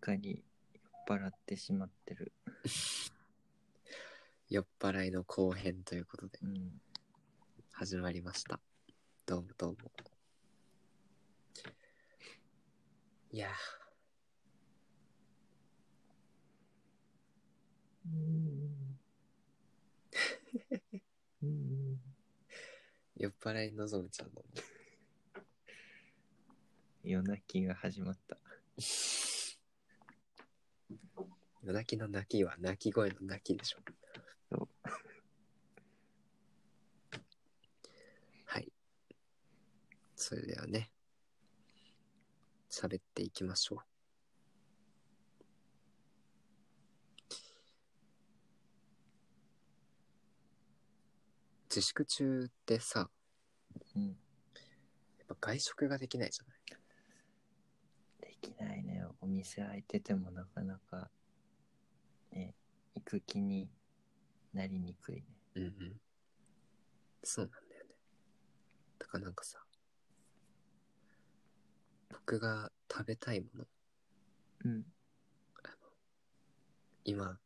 かり酔っ払ってしまってる。酔っ払いの後編ということでうん。始まりました。どうもどうも。いやうん。うん。ー、酔っ払いのぞむちゃんの。夜泣きが始まった。夜泣きの泣きは泣き声の泣きでしょ。そうはい。それではね、喋っていきましょう。自粛中ってさ、うん。やっぱ外食ができないじゃないできないね。お店開いててもなかなか、ね、行く気になりにくいね。うんうん。そうなんだよね。だからなんかさ、僕が食べたいもの、うん。今、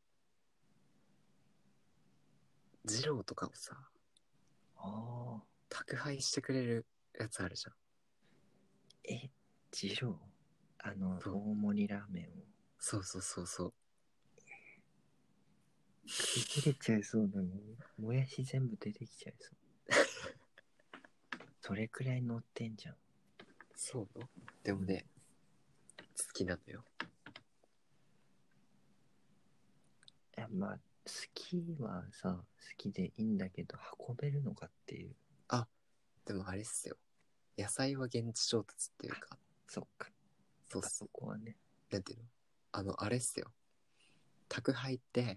二郎とかをさ、ああ。宅配してくれるやつあるじゃん。え、二郎？あの、大盛りラーメンを。そうそうそうそう。切れちゃいそうだね。もやし全部出てきちゃいそう。それくらい乗ってんじゃん。そうよ。でもね、好きなのよ。いや、まあ、好きはさ、好きでいいんだけど、運べるのかっていう。でもあれっすよ。野菜は現地調達っていうか、そっか。そうそそこはね。う。なんていうの？あの、あれっすよ。宅配って、あの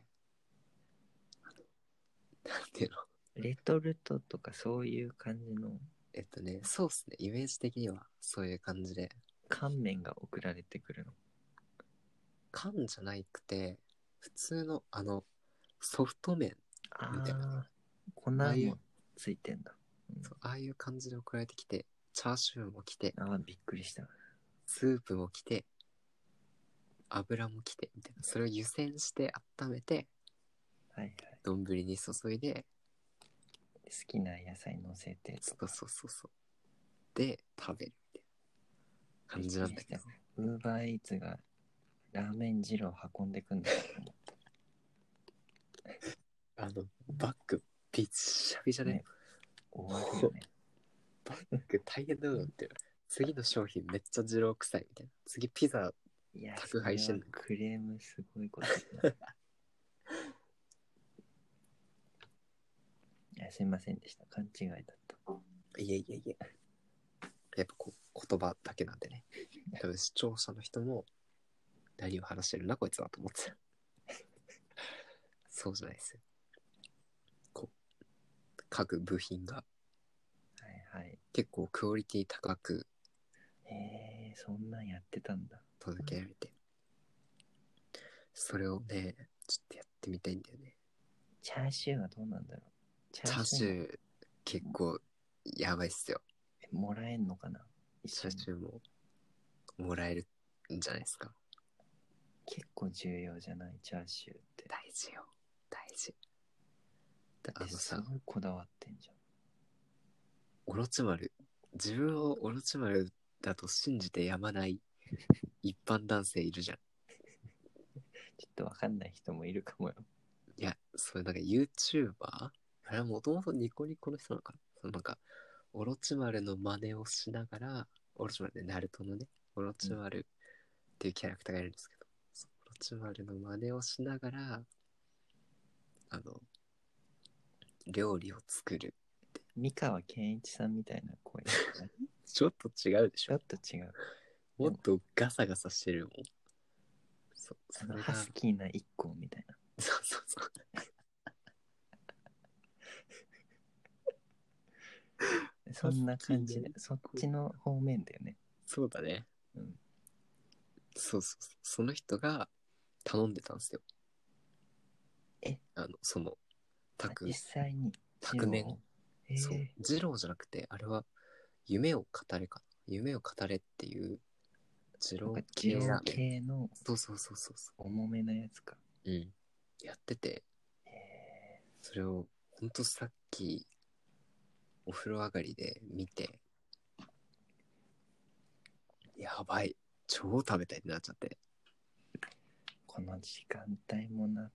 なんていうの？レトルトとかそういう感じの？えっとね、そうっすね。イメージ的にはそういう感じで、乾麺が送られてくるの？缶じゃなくて、普通の、あの、ソフト麺、あみたいなあ、粉ああいうもついてんだ。うんそうああいう感じで送られてきて、チャーシューも来て、ああ、びっくりした。スープも来て、油も来て、みたいな。それを湯煎して温めて、はいはい。丼に注いで、好きな野菜乗せて。そうそうそうそう。で、食べるみたいな感じなんだけど。ウーバーイーツがラーメン二郎運んでくんだと思っ あの、バッグ、びっしゃびしゃで、ね終わるよね。バッグ大変だよって。次の商品めっちゃ二郎臭いみたいな。次ピザ、いや、宅配してんのそれはクレームすごいこと すいませんでした。勘違いだった。いえいえいえ。やっぱこう、言葉だけなんでね。多分視聴者の人も、何を話してるんだこいつはと思ってた。そうじゃないですよ。こう、各部品がはいはい。結構クオリティ高くえー、そんなんやってたんだ。届けられて。それをね、ちょっとやってみたいんだよね。チャーシューはどうなんだろう。チチャーシーュー結構やばいっすよ。ーもらえんのかな？一チャーシューももらえるんじゃないですか？結構重要じゃない？チャーシューって。大事よ。大事。だってすごいこだわってんじゃん。オロチマル。自分をオロチマルだと信じてやまない 一般男性いるじゃん。ちょっとわかんない人もいるかもよ。いや、それなんか YouTuber? あれはもともとニコニコの人なのかな？そのなんか、オロチマルの真似をしながら、オロチマルでナルトのね、オロチマルっていうキャラクターがいるんですけど、オロチマルの真似をしながら、あの、料理を作る。三河健一さんみたいな声。ちょっと違うでしょちょっと違う。もっとガサガサしてるもん。そう、あのハスキーな一個みたいな。そうそうそう。そんな感じで、そっちの方面だよね。そうだね。うん。そうそうそう。その人が頼んでたんですよ。え？あの、その、宅実、際に？宅麺二郎えー、そう、二郎じゃなくて、あれは、夢を語れかな。夢を語れっていう二郎なんか二郎系ラーメン。系のそうそうそうそうそ重めなやつか。う。うん。やってて、へそれをほんとさっきお風呂上がりで見てやばい超食べたいってなっちゃって。ーこの時間帯もな、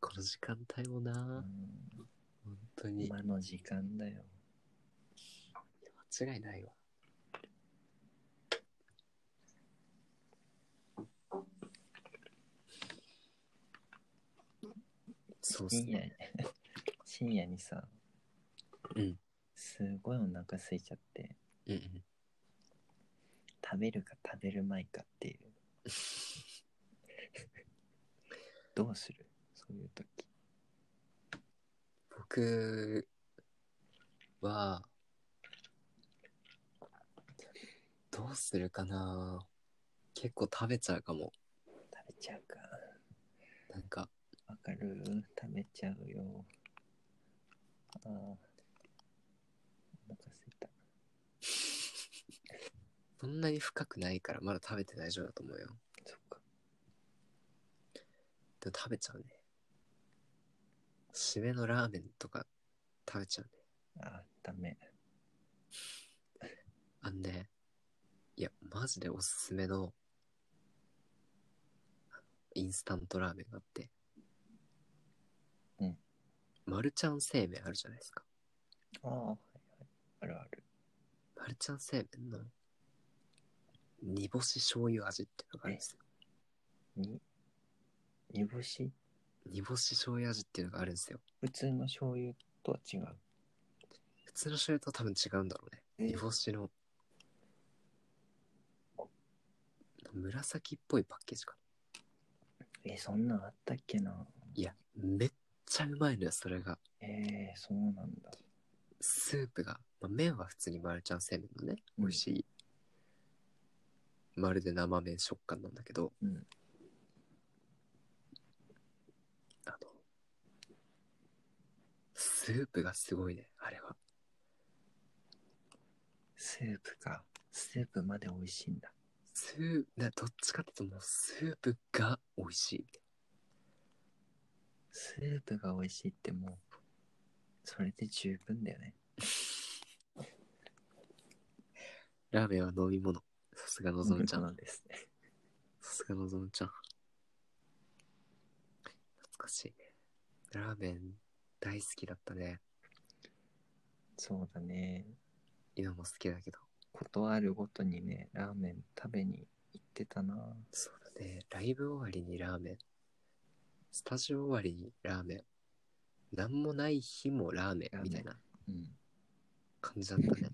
この時間帯もな。うん、本当に。今の時間だよ。間違いないわ。そうっす深夜ねに、深夜にさ、うんすごいお腹空いちゃって、うんうん食べるか食べるまいかっていう。どうする？そういう時。僕はどうするかな？結構食べちゃうかも食べちゃうか。なんかわかる？食べちゃうよ。ああ。お腹すいた。そんなに深くないからまだ食べて大丈夫だと思うよそっか。でも食べちゃうね締めのラーメンとか食べちゃうねああ、ダメ。あんねいやマジでおすすめのインスタントラーメンがあってうんマルちゃん製麺あるじゃないですかああ、はいはい。あるある。マルちゃん製麺の煮干し醤油味っていうのがあるんですよ。に、煮干し？煮干し醤油味っていうのがあるんですよ。普通の醤油とは違う？普通の醤油と多分違うんだろうね。え？煮干しの紫っぽいパッケージかえ、そんなんあったっけな？いやめっちゃうまいのよそれが。ええそうなんだ。スープが、まあ、麺は普通にマルちゃん製麺のねうん。美味しい、まるで生麺食感なんだけどうん。あのスープがすごいねあれはスープか。スープまで美味しいんだ。スープなどっちかっていうともうスープが美味しいスープが美味しいってもう、それで十分だよね。ラーメンは飲み物さすがのぞみちゃんなんですね。さすがのぞみちゃん懐かしいねラーメン大好きだったねそうだね。今も好きだけどことあるごとにね、ラーメン食べに行ってたな。そうだね。ライブ終わりにラーメン。スタジオ終わりにラーメン。なんもない日もラーメンみたいなうん。感じだったね。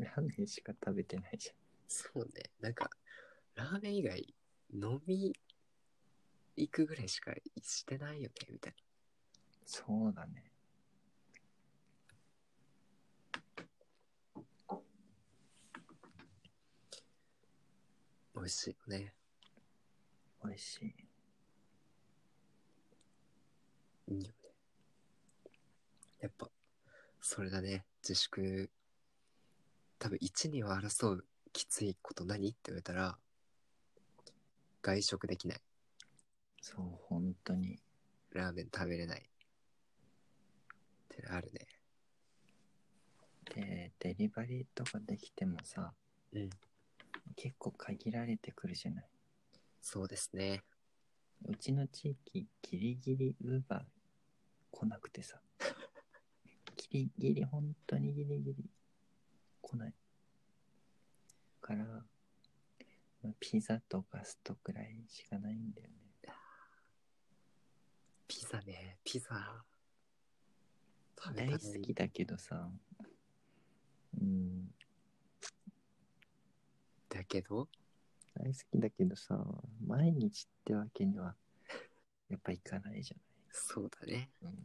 ラーメンしか食べてないじそうね。なんか、ラーメン以外飲み行くぐらいしかしてないよね、みたいゃん。そうだね。な。美味しいよね。美味しい。いいよね。やっぱ、それだね。自粛。多分、一には争うきついこと何？って言われたら、外食できない。そう、本当に。ラーメン食べれない。ってあるね。で、デリバリーとかできてもさ、うん。結構限られてくるじゃない。そうですね。うちの地域、ギリギリウーバー来なくてさ。ギリギリ、本当にギリギリ来ない。から、まあピザとガストくらいしかないんだよね。ピザね。ピザ。大好きだけどさ、うん、だけど、大好きだけどさ、毎日ってわけには、やっぱいかないじゃそうだね。ない。うん、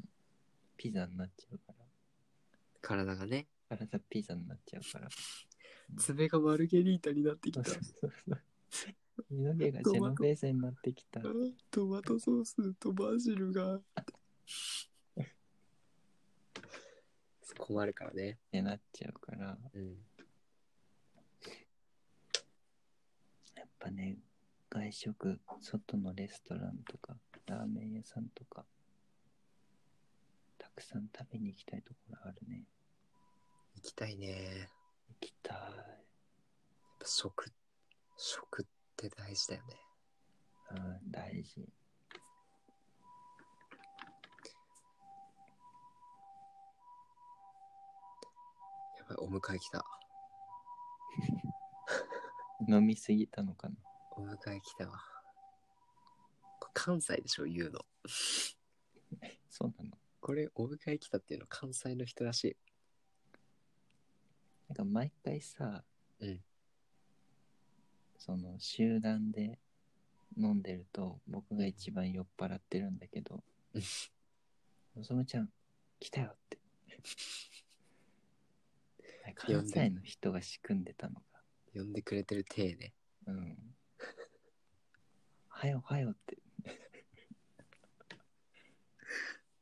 ピザになっちゃうから。体がね。体ピザになっちゃうから。爪がマルゲリータになってきそうそうそう髪の毛がジェノベーゼになってきた。トマトソースとバジルが。困るからね。ってなっちゃうから、うん。ぱね、外食、外のレストランとか、ラーメン屋さんとか、たくさん食べに行きたいところあるね。行きたいね。や行きたい。っぱ食、食って大事だよね。うん、大事。やばい、お迎え来た。飲みすぎたのかな。お迎え来たわ。これ関西でしょ、言うの。そうなの。これ、お迎え来たっていうの関西の人らしい。なんか毎回さ、うん。その集団で飲んでると僕が一番酔っ払ってるんだけどうん。のぞむちゃん来たよって。関西の人が仕組んでたのか。呼んでくれてる体ね。うん。はよはよって。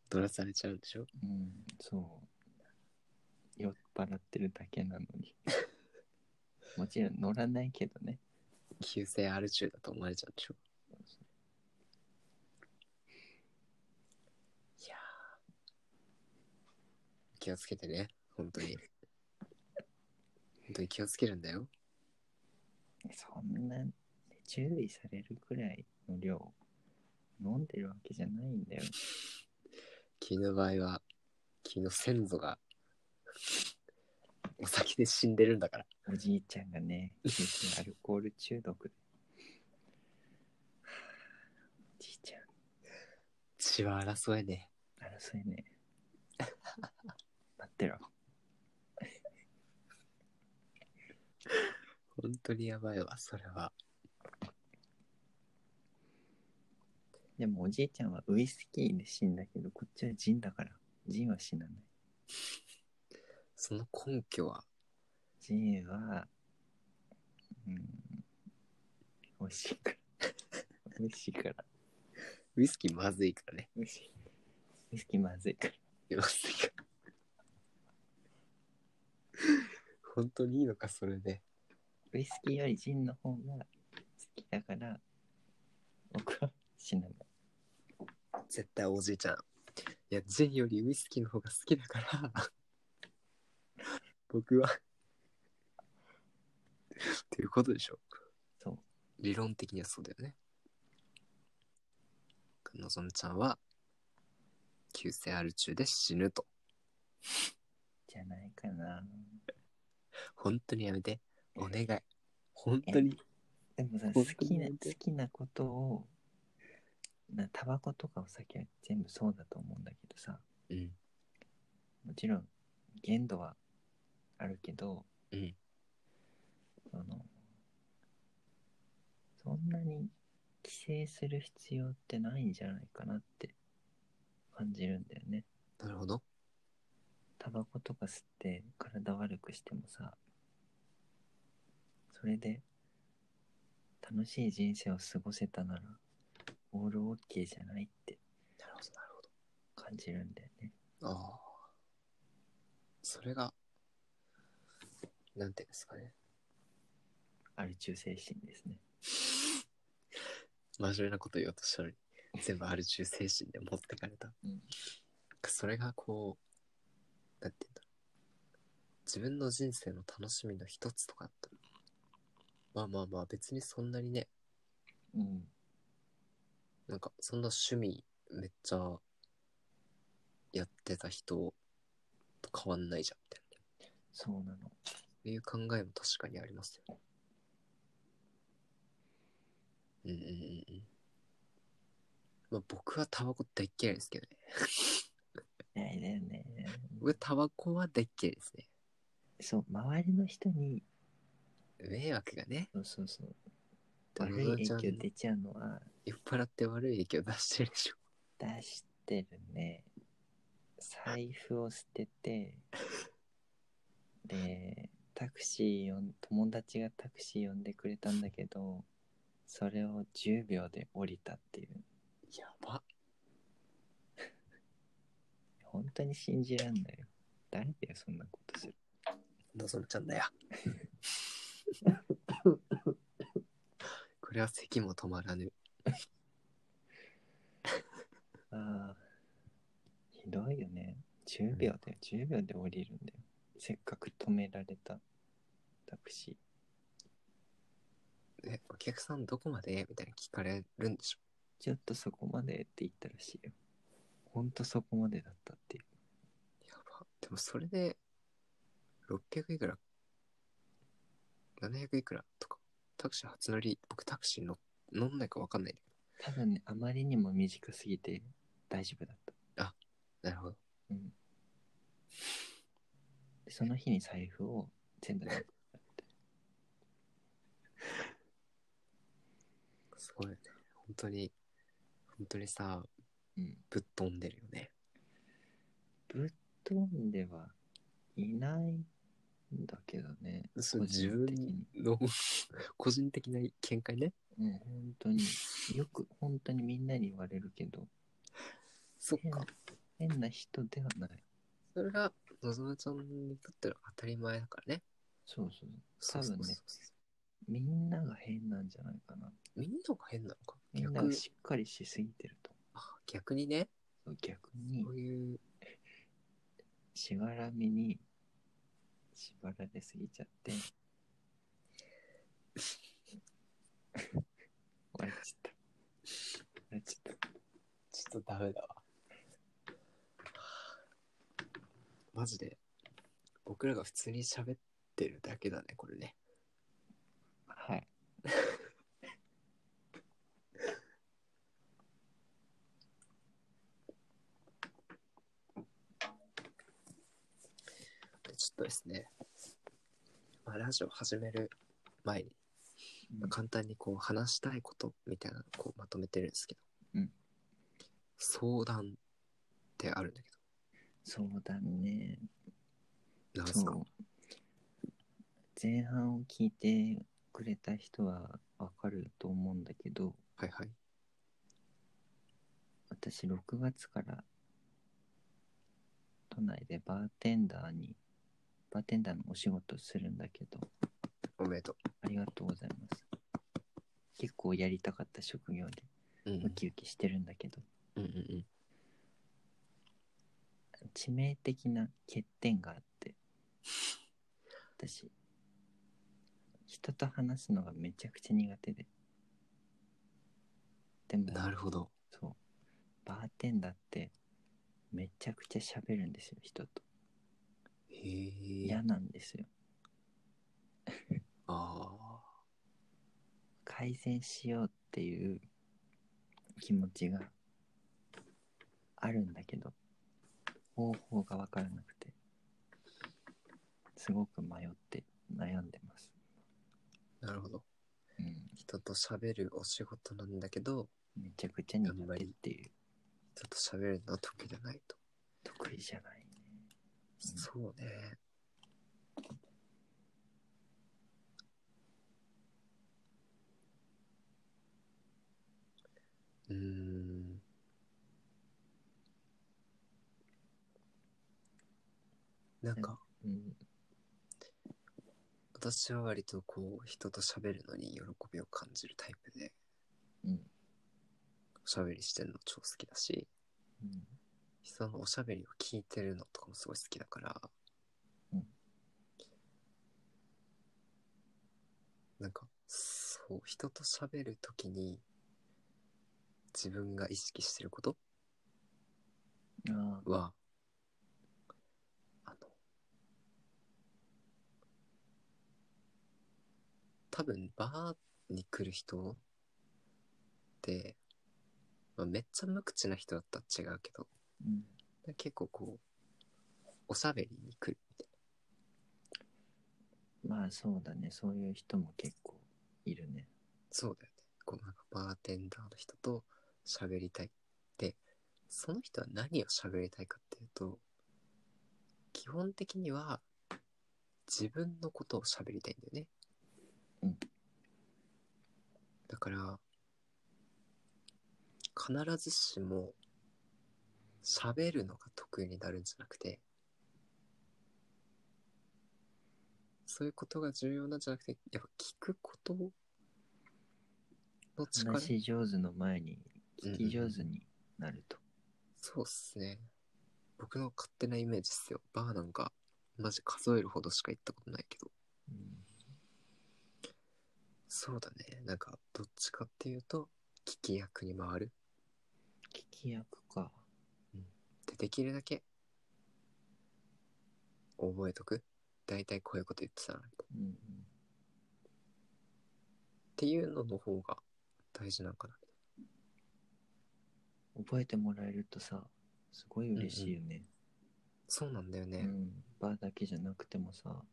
取らされちゃうんでしょ？うんそう酔っ払ってるだけなのにもちろん乗らないけどね急性アル中だと思われちゃうんでしょいやー気をつけてね、本当に。本当に気をつけるんだよ。そんな注意されるくらいの量飲んでるわけじゃないんだよ。君の場合は、君の先祖が、お酒で死んでるんだから。おじいちゃんがね、アルコール中毒で。おじいちゃん、血は争えね争いね。待ってろ。本当にやばいわ、それは。でもおじいちゃんはウイスキーで死んだけど、こっちはジンだから、ジンは死なない。その根拠は、ジンは、うん、美味しいから。美味しいから。ウイスキーまずい。からね。美味しい。ウイスキーまずい。から。まずい。から。本当にい。い。のか、それで。ウイスキーよりジンの方が好きだから、僕は死なない。絶対おじい。ちゃん。い。や、ジンよりウイスキーの方が好きだから、僕は。っていうことでしょ。そう。理論的にはそうだよね。のぞむちゃんは、急性アル中で死ぬと。じゃないかな。本当にやめて。お願い。本当に。でもさ、本好きな、好きなことを、なタバコとかお酒は全部そうだと思うんだけどさ、うん。もちろん限度はあるけど、うん。その、そんなに規制する必要ってないんじゃないかなって感じるんだよね。なるほど。タバコとか吸って体悪くしてもさ、それで楽しい人生を過ごせたなら、オールオッケーじゃないってなるほど、なるほど。感じるんだよね。ああ。それが、なんていうんですかね。アル中精神ですね。真面目なこと言おうとしたのに、全部アル中精神で持ってかれた。うんそれがこう、なんて言うんだろう。自分の人生の楽しみの一つとかだったら、まあまあまあ別にそんなにね、うん。なんかそんな趣味めっちゃやってた人と変わんないじゃんみたいな。そうなの。そういう考えも確かにありますよね。うんうんうんうん。まあ僕はタバコ大っ嫌いですけどね。いやだよね。僕タバコは大っ嫌いですね。そう、周りの人に、迷惑がね、そうそうそう。だ悪い影響出ちゃうのは酔っ払って悪い影響出してるでしょ。出してるね。財布を捨てて、で、タクシーを、友達がタクシー呼んでくれたんだけど、それを10秒で降りたっていう。やば。本当に信じらんないよ。誰だよ、そんなことする。のぞむちゃんだよ。これは咳も止まらぬ。ああ。ひどいよね。10秒で、10秒で降りるんだよ。せっかく止められたタクシー。え、お客さんどこまで？みたいな聞かれるんでしょ。ちょっとそこまでって言ったらしいよ。ほんとそこまでだったっていう。やば。でもそれで、600いくら、700いくらとか、タクシー初乗り、僕タクシー乗乗んないか分かんないんだ多分ね、あまりにも短すぎて大丈夫だった。けど。なるほど。うん。でその日に財布を全部なくなって。すごいね。本当に、本当にさ、うん。ぶっ飛んでるよね。ぶっ飛んではいないんだけどね。そう個自分人的に。の 個人的な見解ね。うん、本当に。よく本当にみんなに言われるけど、変 そっか。変な人ではない。それが、のぞむちゃんにとっては当たり前だからね。そうそう。そうそう多分ねみんなが変なんじゃないかな。みんなが変なのか？みんな逆がしっかりしすぎてるとあ逆にね。逆にそういう、しがらみに縛られすぎちゃって。笑っちゃった。笑っちゃった。ちょっとダメだわ。マジで、僕らが普通に喋ってるだけだね、これね。はい。でちょっとですね、まあ、ラジオ始める前に、まあ簡単にこう話したいことみたいなのをこうまとめてるんですけど、うん。相談ってあるんだけそうだね。ど、なんすか？前半を聞いてくれた人はわかると思うんだけど、はいはい。私6月から都内でバーテンダーに、バーテンダーのお仕事するんだけど、おめでとありがとうございます。結構やりたかった職業でう。うんウキウキしてるんだけど、うんうんうん。致命的な欠点があって、私、人と話すのがめちゃくちゃ苦手で。でも、なるほど。そう、バーテンダーってめちゃくちゃ喋るんですよ、人と。へえ。嫌なんですよ。あ改善しようっていう気持ちがあるんだけど方法が分からなくてすごく迷って悩んでます、あ、なるほど。うん、人と喋るお仕事なんだけど、めちゃくちゃ苦手っていう人と喋るのは得意じゃないと。得意じゃないねそうね。うーん。なんか、うん。私は割とこう、人と喋るのに喜びを感じるタイプで、うん。おしゃべりしてるの超好きだし、うん。人のおしゃべりを聞いてるのとかもすごい好きだから、うん。なんかそう人と喋るときに自分が意識してることはあの多分バーに来る人って、まあ、めっちゃ無口な人だったら違うけどうん結構こうおしゃべりに来るみたいまあそうだねそういう人も結構いるねそうだよね。こうなんかバーテンダーの人と喋りたい。で、その人は何を喋りたいかっていうと、基本的には自分のことを喋りたいんだよね。うん。だから、必ずしも喋るのが得意になるんじゃなくて、そういうことが重要なんじゃなくて、やっぱ聞くことの力話し上手の前に聞き上手になると。そうっすね。僕の勝手なイメージっすよ。バーなんか、マジ数えるほどしか行ったことないけど。うんそうだね。なんか、どっちかっていうと、聞き役に回る。聞き役か。で、できるだけ、覚えとく。大体こういうこと言ってたな。っうんうんていうのの方が大事なのかな。覚えてもらえるとさ、すごい嬉しいよね。そうなんだよね。うん、バーだけじゃなくてもさ、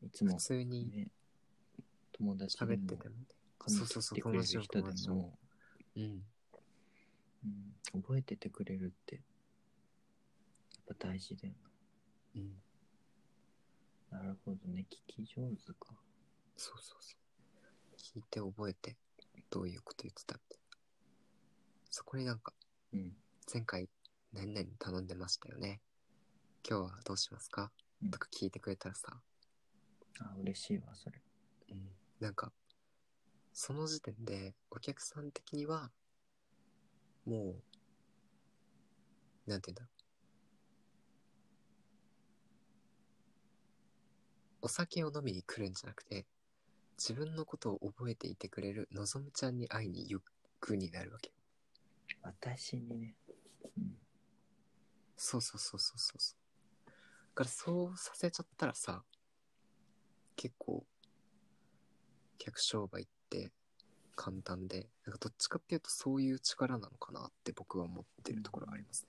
いつも普通にね、友達でも喋っててもね。髪そうそうそう切ってくれる人でも、うん。うん、覚えててくれるって、やっぱ大事だようん。な。なるほどね、聞き上手か。そうそうそう。聞いて覚えて、どういうこと言ってたって。そこになんか、うん、前回、何々頼んでましたよね。今日はどうしますか、うんとか聞いてくれたらさ、あ、嬉しいわ、それ。うん、なんか、その時点で、お客さん的には、もう、なんて言うんだろう。お酒を飲みに来るんじゃなくて、自分のことを覚えていてくれるのぞむちゃんに会いに行くになるわけよ。私にね、うん、そうそうそうそうそうそう。だからそうさせちゃったらさ、結構、客商売って簡単で、なんかどっちかっていうとそういう力なのかなって僕は思ってるところがありますね。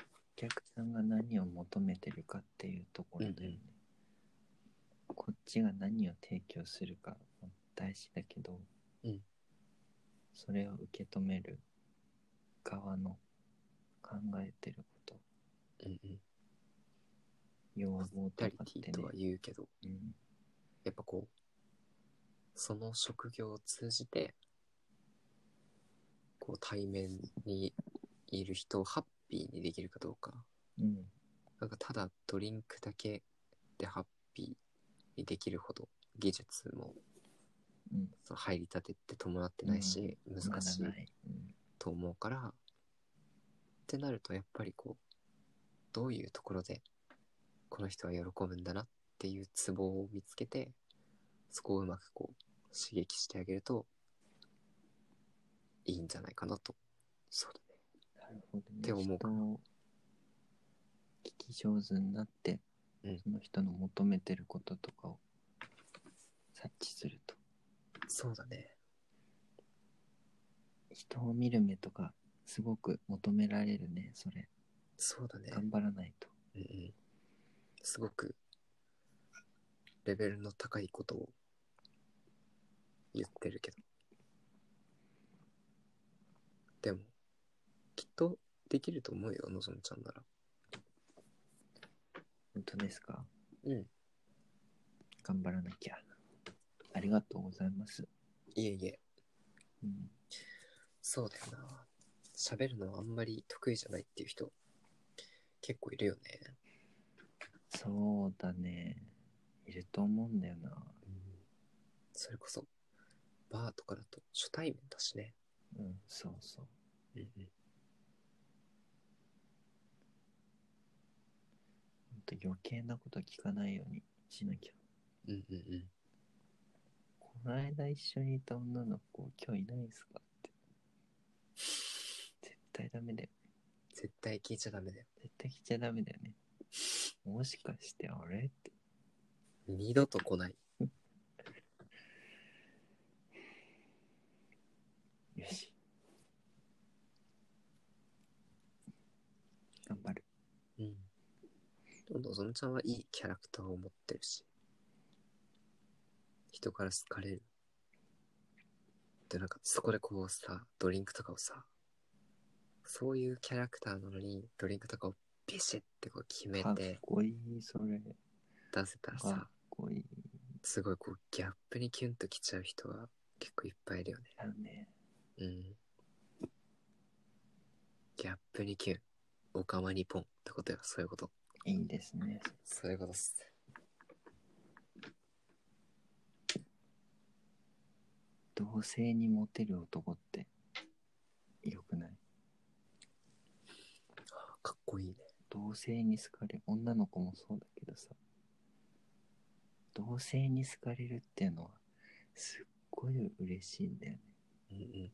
お客さんが何を求めてるかっていうところだよね。こっちが何を提供するかも大事だけど、うん。それを受け止める側の考えてること、うんうん。要望とかってね。ティとは言うけど、うん、やっぱこう、その職業を通じて、こう対面にいる人をハッピーにできるかどうか。うん、なんかただドリンクだけでハッピーにできるほど技術もうん、その入りたてって伴ってないし、難しいまだない。うんと思うからってなるとやっぱりこうどういうところでこの人は喜ぶんだなっていうツボを見つけてそこをうまくこう刺激してあげるといいんじゃないかなとそうだねなるほどね。って思うかな人を聞き上手になって、うんその人の求めてることとかを察知すると。そうだね人を見る目とか、すごく求められるね、それ。そうだね頑張らないと。うんうんすごくレベルの高いことを言ってるけど。でもきっとできると思うよのぞみちゃんなら。本当ですか？うん。頑張らなきゃ。ありがとうございます。いえいえ。うん、そうだよな。喋るのあんまり得意じゃないっていう人結構いるよね。そうだね。いると思うんだよな。それこそバーとかだと初対面だしねうん、そうそう。うんうんほんと余計なこと聞かないようにしなきゃ。うんうんうんこの間一緒にいた女の子、今日いないんすかって。絶対ダメだよ。絶対聞いちゃダメだよ絶対聞いちゃダメだよね。もしかしてあれ？って。二度と来ないよし。頑張る。うん。でも、のぞみちゃんはいいキャラクターを持ってるし、人から好かれる。で、なんか、そこでこうさ、ドリンクとかをさ、そういうキャラクターなのに、ドリンクとかをビシッてこう決めかってこいい、それ。出せたらかっさ、こいい。すごいこう、ギャップにキュンときちゃう人は結構いっぱいいるよね。だよね。うん。ギャップにキュン、おかまにポンってことよ、そういうこと。いいですね。そういうことっす。同性にモテる男ってよくない？かっこいいね。同性に好かれ女の子もそうだけどさ同性に好かれるっていうのはすっごい嬉しいんだよねうんうん。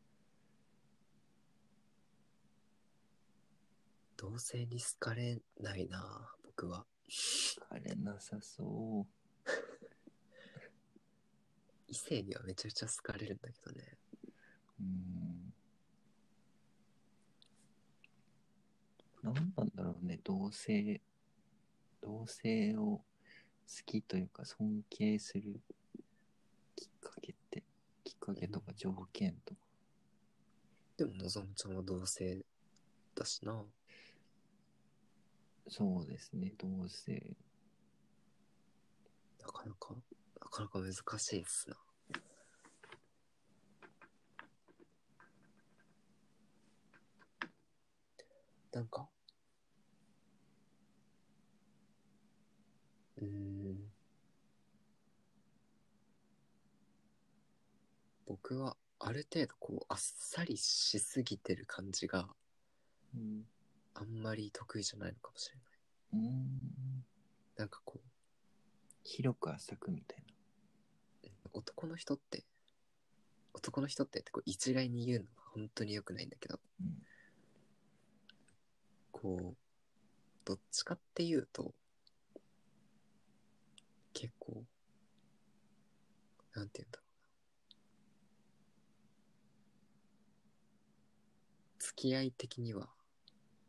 同性に好かれないな、僕は。好かれなさそう 異性にはめちゃくちゃ好かれるんだけどね。うん何なんだろうね同性同性を好きというか尊敬するきっかけってきっかけとか条件とかでも、のぞむちゃんは同性だしな。そうですね同性なかなか、なかなか難しいですな。なんか、うーん。僕はある程度こうあっさりしすぎてる感じがうんあんまり得意じゃないのかもしれない。うん。なんかこう、広く浅くみたい男の人って男の人ってってこう一概に言うのは本当に良くないんだけど。なこうどっちかっていうと結構なんて言うんだろうな。付き合い的には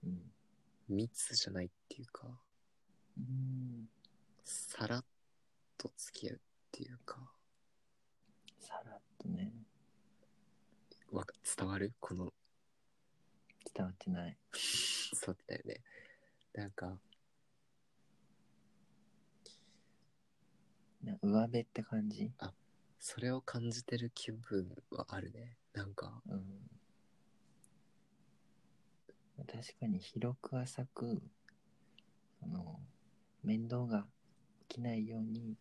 うん。密じゃないっていうかうんさらっと付き合うっていうか。さらっとね。わか伝わる？この。伝わってない。そうだよね。なんか、な上辺って感じ？それを感じてる気分はあるね。なんか、うん確かに広く浅くその面倒が起きないように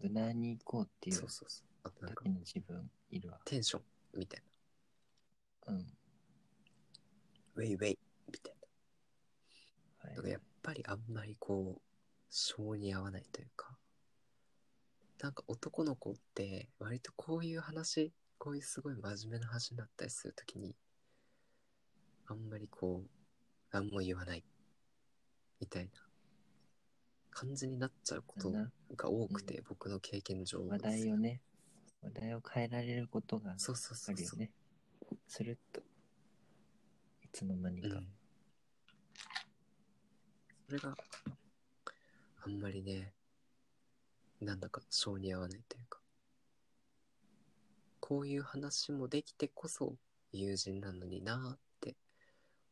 無難に行こうっていうそうそうそう。あとなんか時、の自分いるわテンションみたいうんな。ウェイウェイみたいはいな。なんかやっぱりあんまりこう、性に合わないというか、なんか男の子って割とこういう話、こういうすごい真面目な話になったりするときに、あんまりこう、何も言わない。みたいな。感じになっちゃうことな。が多くて、僕の経験上話題をね話題を変えられることがそうそうあそうそう、るよね。するっといつの間にか、うん、それがあんまりねなんだか性に合わないというか。こういう話もできてこそ友人なのになーって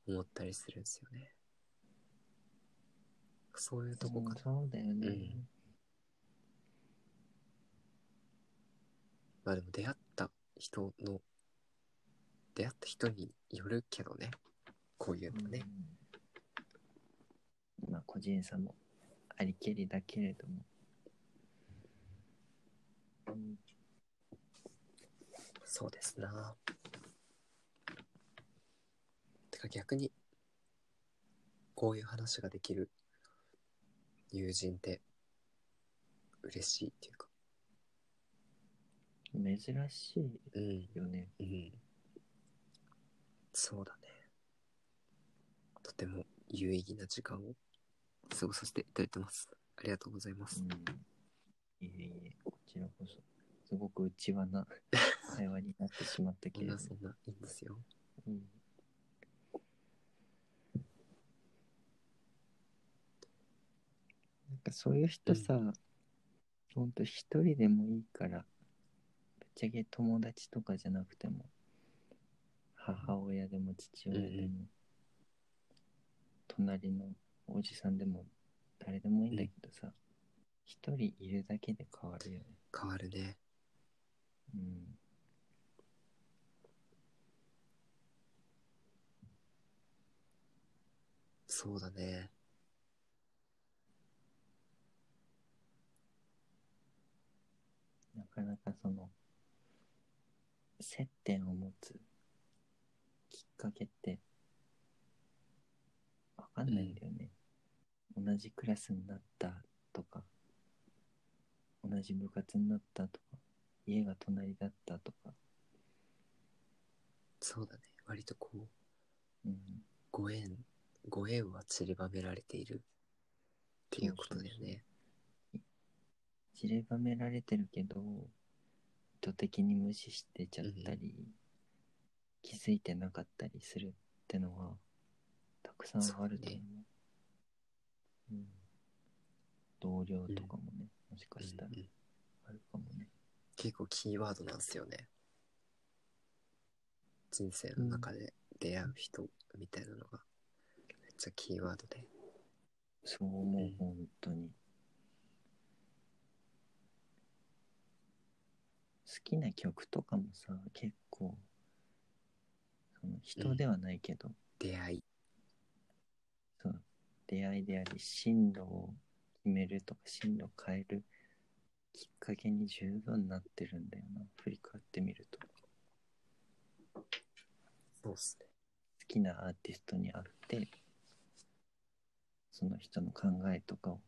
思ったりするんですよね。そういうとこかな、そうだよね、うんまあでも出会った人の出会った人によるけどね。こういうのはね、うん。まあ個人差もありけりだけれども、うん。そうですな。てか逆に、こういう話ができる友人って嬉しいっていうか、珍しいうん、よねうん。そうだね。とても有意義な時間を過ごさせていただいてます。ありがとうございます。うんいえいえこちらこそすごく内輪な会話になってしまったそんけれどもなそんないいんですよ。うんなんかそういう人さ、ほんと一人でもいいから、ぶっちゃけ友達とかじゃなくても、母親でも父親でも、うんうん隣のおじさんでも誰でもいいんだけどさ、一、人いるだけで変わるよね。変わるね。うん。そうだね。なかなかその、接点を持つきっかけってわかんないんだよね、同じクラスになったとか同じ部活になったとか家が隣だったとか、そうだね。割とこう、うん、ご縁、ご縁は散りばめられているっていうことだよね。散りばめられてるけど意図的に無視してちゃったり、気づいてなかったりするってのはたくさんあると思う。うん、同僚とかもね、もしかしたらうんうん。あるかもね、結構キーワードなんですよね。人生の中で出会う人みたいなのがめっちゃキーワードで。そう思う、うん。本当にきな曲とかもさ結構その人ではないけど、出会い。そう。出会いであり進路を決めるとか進路を変えるきっかけに十分なってるんだよな。振り返ってみると。そうっすね。好きなアーティストに会ってその人の考えとかを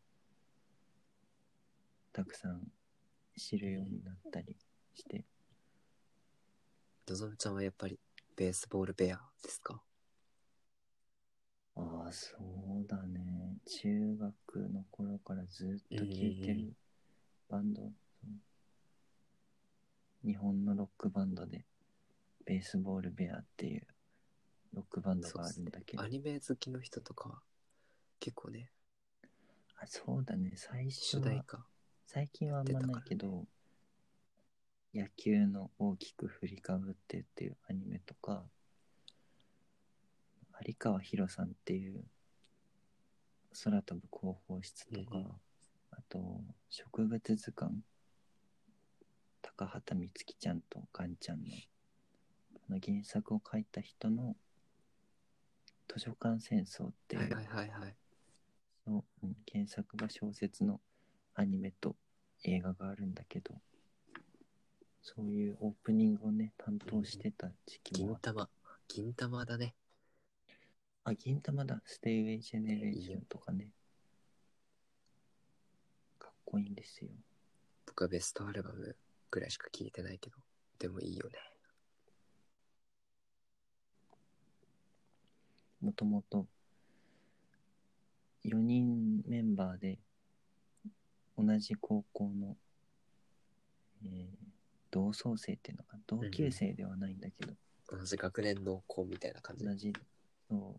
たくさん知るようになったりして。のぞみちゃんはやっぱりベースボールベアですか？ああそうだね。中学の頃からずっと聴いてるバンド、日本のロックバンドでベースボールベアっていうロックバンドがあるんだけど。アニメ好きの人とかは結構ね、あそうだね。最初は。最近はあんまないけど、野球の大きく振りかぶってっていうアニメとか有川博さんっていう空飛ぶ広報室とか、うんうん。あと植物図鑑高畑充希ちゃんとガンちゃんのあの原作を書いた人の図書館戦争っていう、はいはいはい原作が小説のアニメと映画があるんだけどそういうオープニングをね担当してた時期もあった、銀玉。銀玉だね。あ銀玉だステイウェイジェネレーションとかねかっこいいんですよ僕はベストアルバムぐらいしか聴いてないけど、でもいいよね。もともと4人メンバーで同じ高校の、えー同窓生っていうのか同級生ではないんだけど、同じ学年の子みたいな感じ。同じそ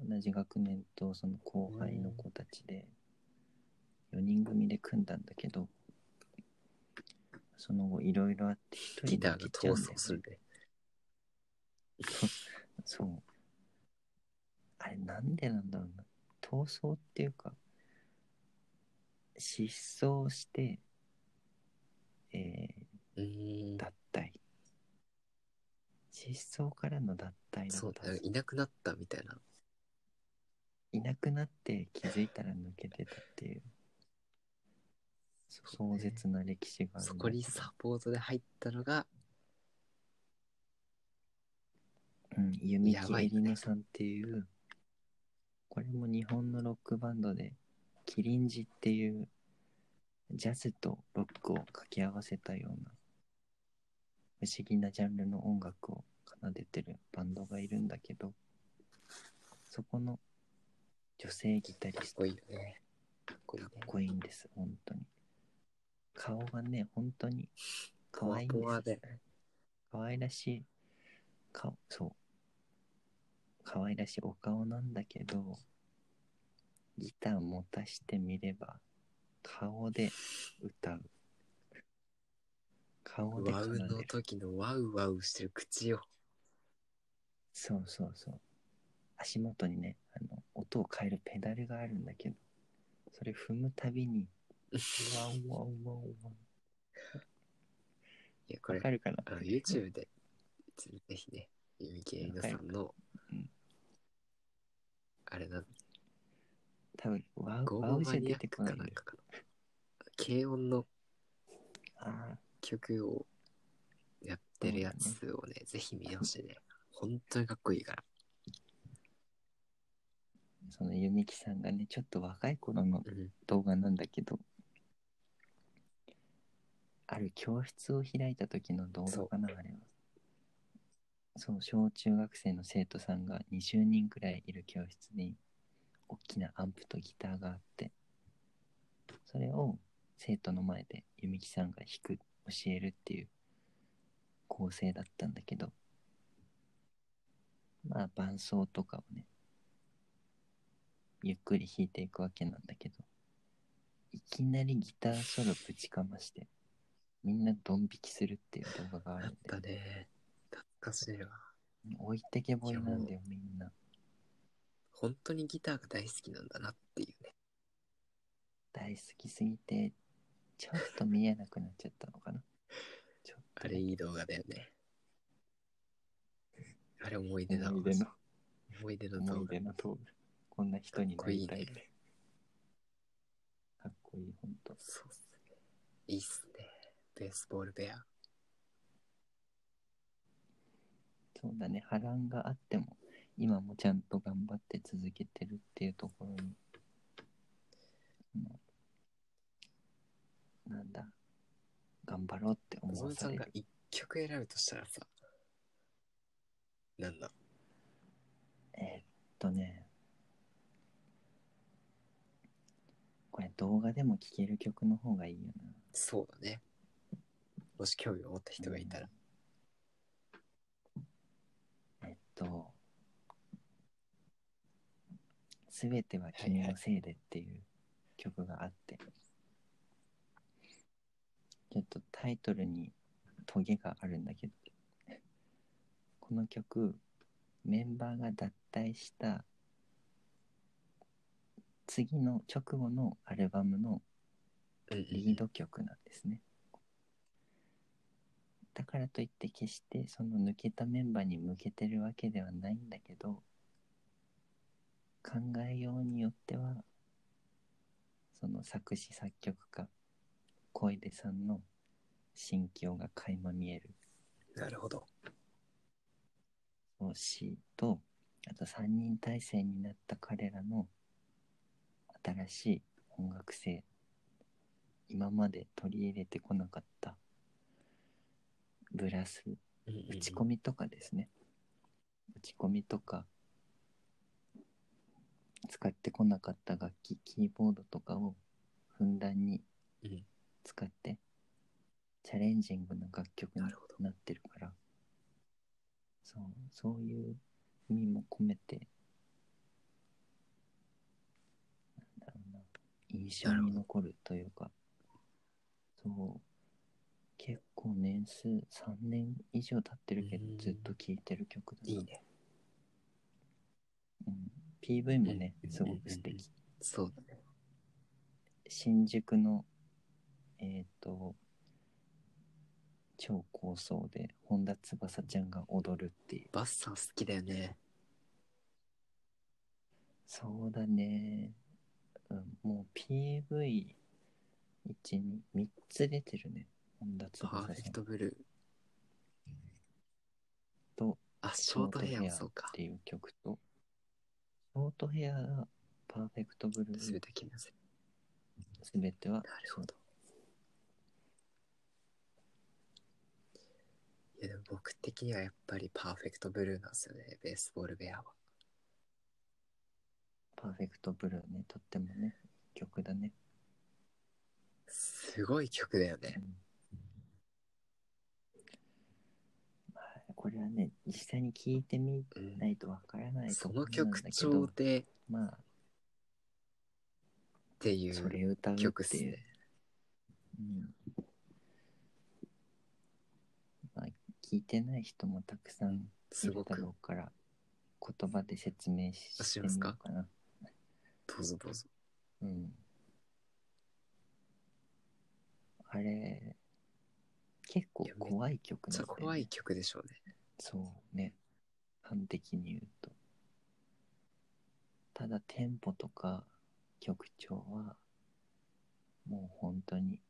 う。同じ学年とその後輩の子たちで4人組で組んだんだけどその後いろいろあって一人ギターが抜けちゃ逃うんだよね。走するね。そう。あれなんでなんだろうな。逃走っていうか失踪してえうー。脱退。失踪からの脱退だそうだいなくなったみたいな。いなくなって気づいたら抜けてたっていう。壮絶な歴史があるそこにサポートで入ったのが、うん、弓木えりのさんっていう。これも日本のロックバンドでキリンジっていうジャズとロックを掛け合わせたような不思議なジャンルの音楽を奏でてるバンドがいるんだけどそこの女性ギタリストかっこいいよね。かっこいいねかっ。こいいんです本当に顔がね本当に可愛いんです。可愛らしい顔そう可愛らしいお顔なんだけどギター持たしてみれば顔で歌う。顔でワウ奏でる。の時のワウワウしてる口よ。そうそうそう。足元にねあの音を変えるペダルがあるんだけどそれ踏むたびに ワンワンワンワンいや、これわか、るかな？あの YouTube で、ぜひね、ゆみきえりなさんのうん、あれな、多分ワウワウじゃ出てこないかなんかかな。軽音のああ曲をやってるやつをね、ぜひ見てほしいね。本当にかっこいいから。そのゆみきさんがね、ちょっと若い頃のうん。動画なんだけど、ある教室を開いた時の動画かな、あれは。そう、小中学生の生徒さんが20人くらいいる教室に、大きなアンプとギターがあって、それを生徒の前でゆみきさんが弾く、教えるっていう構成だったんだけど、まあ伴奏とかをね、ゆっくり弾いていくわけなんだけど、いきなりギターソロぶちかまして、みんなドン引きするっていう動画があるんでた、ね。懐かしいわ。置いてけぼりなんだよ、みんな。本当にギターが大好きなんだなっていうね。大好きすぎて、ちょっと見えなくなっちゃったのかな。ちょっとあれいい動画だよね。あれ思い出だわ思い出の、思い出の思い動画。出の動画。こんな人になりたいかっこいいね。かっこいい、ほんと。そうっすね。いいっすね。ベースボールベア。そうだね、波乱があっても、今もちゃんと頑張って続けてるっていうところに、なんだ、頑張ろうって思わされる。んが一曲選ぶとしたらさ、なんだ？えーっとね、これ動画でも聴ける曲の方がいいよな。そうだね。もし興味を持った人がいたら。えっと、すべては君のせいでっていう曲があって、ちょっとタイトルにトゲがあるんだけど、この曲、メンバーが脱退した次の直後のアルバムのリード曲なんですね。だからといって決してその抜けたメンバーに向けてるわけではないんだけど考えようによってはその作詞作曲家小出さんの心境が垣間見える。なるほど。詩とあと3人体制になった彼らの新しい音楽性今まで取り入れてこなかったブラス打ち込みとかですね。打ち込みとか使ってこなかった楽器キーボードとかをふんだんにうん。使ってチャレンジングな楽曲になるほど。なってるから。そうそういう意味も込めてなんだろうな。印象に残るというか。そう。結構年数3年以上経ってるけどうん。ずっと聴いてる曲だな。いいね。うん、PV もねうんすごく素敵そうだね。新宿のえっ、と超高層で本田翼ちゃんが踊るっていうバッサー好きだよね。そうだね、うん、もう PV1 に3つ出てるね本田パーフェクトブルー。とあ、ショートヘアもそうっか。ていう曲とショートヘアパーフェクトブルすべーて君のせい。すべてはなるほど。いやでも僕的にはやっぱりパーフェクトブルーなんですよね、ベースボールベアは。パーフェクトブルーねとってもね曲だね、すごい曲だよね。まあ、これはね実際に聴いてみうんないとわからないとそのころなんだ曲けど。調でっまあ。ていそうれ歌うっていう、曲っすね。うん。まあ、聞いてない人もたくさんいるだすごく。ろうから言葉で説明しあしてみようかな。どうぞどうぞ。うん。あれ結構怖い曲なんだよね怖い曲でしょうね。そうね端的に言うとただテンポとか曲調はもう本当に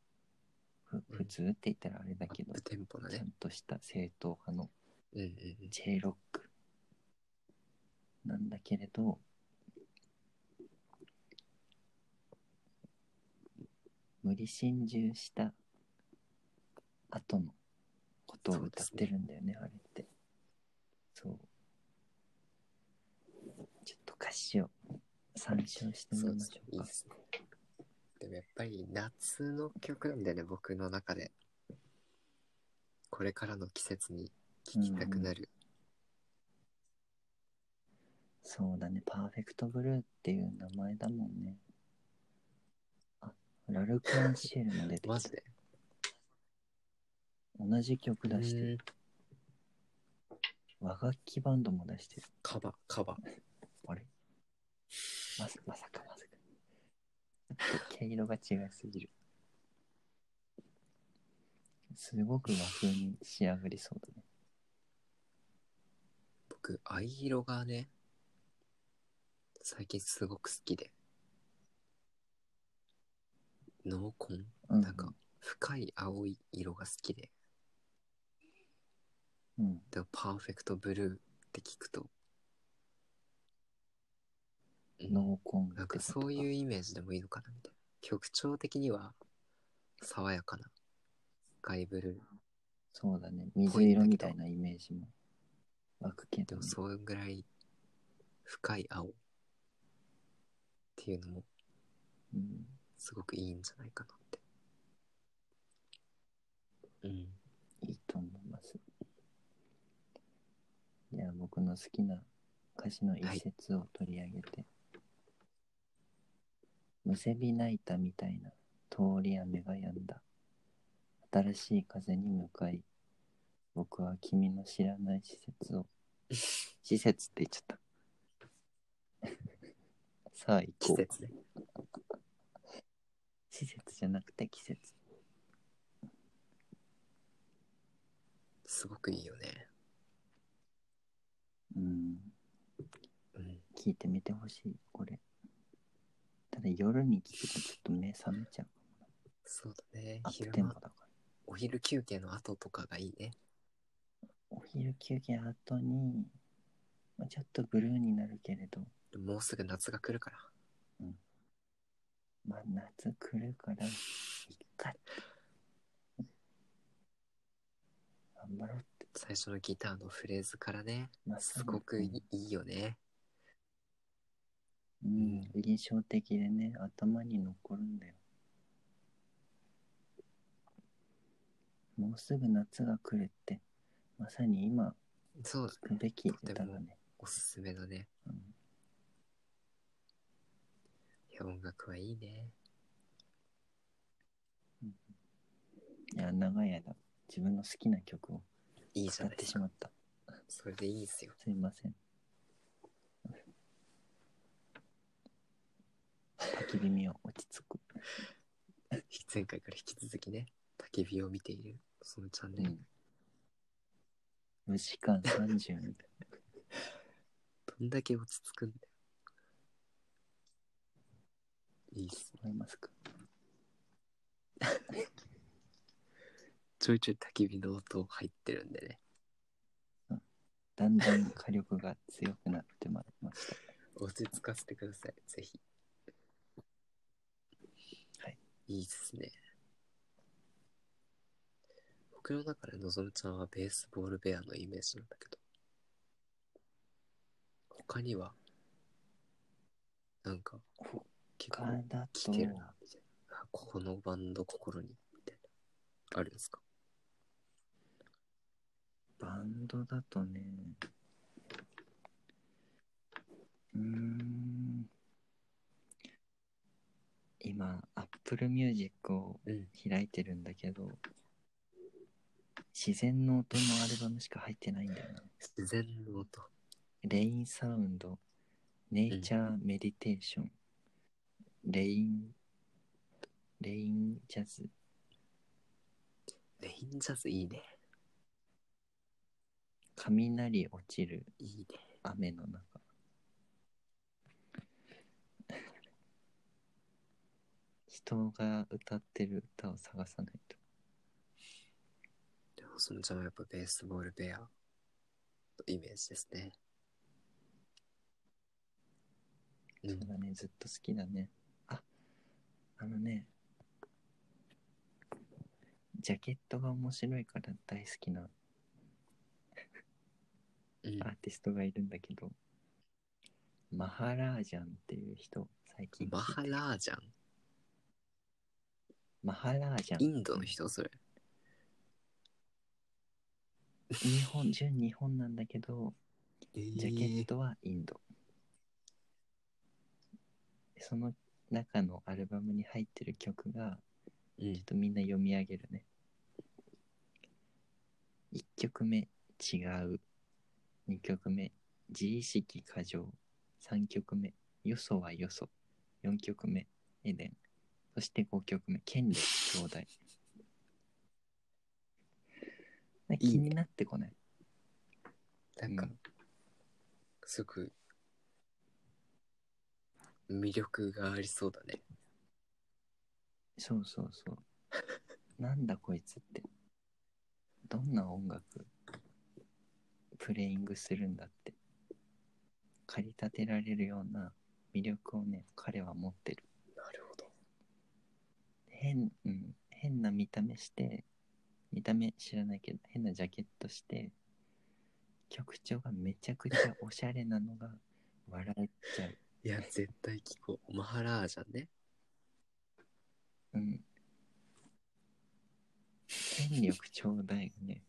ふ普通って言ったらあれだけどテンポなねちゃん。とした正統派の。J ロックなんだけれど無理心中した後のことを歌ってるんだよねあれって。そう。ちょっと歌詞を参照してみましょうか。ですね。でもやっぱり夏の曲なんだよね、僕の中で。これからの季節に聴きたくなる。そうだね。パーフェクトブルーっていう名前だもんね。あラルク・アンシエルも出てきた。マジで？同じ曲出してるうん和楽器バンドも出してるカバ、カバ。あれ？まさまさかまさか。毛色が違いすぎる。すごく和風に仕上がりそうだね。僕、藍色がね、最近すごく好きで。濃紺？うん、なんか、深い青い色が好きで。うん、でも、パーフェクトブルーって聞くと、うん濃紺なんかそういうイメージでもいいのかなみたいな。曲調的には爽やかなスカイブルー。そうだね。水色みたいなイメージも湧くけど、ね、でもそれぐらい深い青っていうのもうん。すごくいいんじゃないかなって。うん。いいと思います。じゃあ僕の好きな歌詞の一節を取り上げて。むせび泣いたみたいな通り雨が止んだ。新しい風に向かい、僕は君の知らない施設を、施設って言っちゃった。さあ行こう。季節ね。施設じゃなくて季節。すごくいいよね。うん。うん。聞いてみてほしい、これ。ただ夜に聞くとちょっと目覚めちゃう。そうだね。アップ昼間テンポだから。お昼休憩の後とかがいいね。お昼休憩後に、まあちょっとブルーになるけれど、でももうすぐ夏が来るから。まあ夏来るから、いっか。頑張ろう。最初のギターのフレーズからね、まあすごくいいよね。うん、印象的でね、頭に残るんだよ。もうすぐ夏が来るって、まさに今、そうだべき歌だね。おすすめだね。うんいや、音楽はいいね。いや、長い間、自分の好きな曲をいいじゃないですしまった。それでいいですよ。すいません。焚き火見を落ち着く。前回から引き続きね、焚き火を見ている、そのチャンネル。4時間30みたいどんだけ落ち着くんだよ。いいっす。思いますか？ちょいちょい焚き火の音入ってるんでね。だんだん火力が強くなってまいりました。落ち着かせてください。ぜひ。はい。いいっすね。僕の中でのぞむちゃんはベースボールベアのイメージなんだけど。他には、なんか、結構他だと聴けるな、みたいな。あこのバンド心に、みたいな。あるんですか？バンドだとね、うーん、今、Apple Music をうん。開いてるんだけど、自然の音のアルバムしか入ってないんだよな。自然の音。レインサウンド、ネイチャーメディテーション、レイン、レインジャズ、レインジャズいいね。雷落ちるいいね。雨の中。人が歌ってる歌を探さないと。そのちゃんはやっぱベースボールベアのイメージですね。うそうんだね、ずっと好きだね。あ、あのね、ジャケットが面白いから大好きなうんアーティストがいるんだけど、マハラージャンっていう人、最近マハラージャン？マハラージャン。インドの人それ。日本、純日本なんだけど、えジャケットはインド。その中のアルバムに入ってる曲が、うんちょっとみんな読み上げるね。1曲目、違う。2曲目、自意識過剰。3曲目、よそはよそ。4曲目、エデン。そして5曲目、権力兄弟。なんか気になってこない？なんかうん、すごく魅力がありそうだね。そうそうそう。なんだこいつって。どんな音楽？プレイングするんだって。駆り立てられるような魅力をね、彼は持ってる。なるほど。変、うん、変な見た目して、見た目知らないけど、変なジャケットして、曲調がめちゃくちゃおしゃれなのが 笑えちゃう。いや、絶対聞こう。マハラージャンね。うん。権力ちょうだいがね、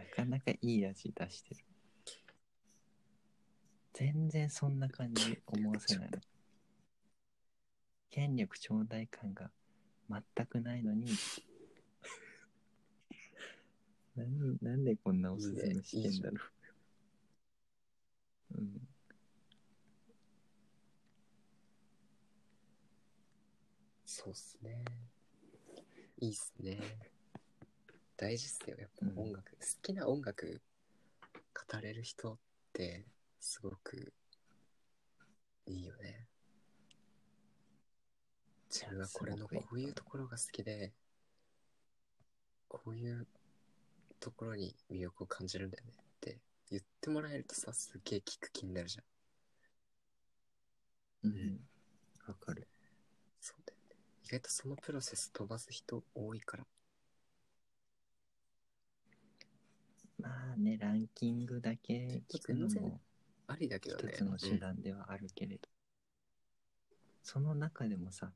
なかなかいい味出してる。全然そんな感じ思わせないの。権力ちょうだい感が全くないのに、なんなんでこんなおすすめしてんだろう。うん。そうっすね。いいっすね。大事っすよ、やっぱうん音楽。好きな音楽語れる人ってすごくいいよね。自分はこれのこういうところが好きで、こういうところに魅力を感じるんだよねって言ってもらえるとさ、すげえ聞く気になるじゃん。うん。わかる。そうだよね。意外とそのプロセス飛ばす人多いから。まあね、ランキングだけ聞くのもありだけどね。一つの手段ではあるけれど、その中でもさ、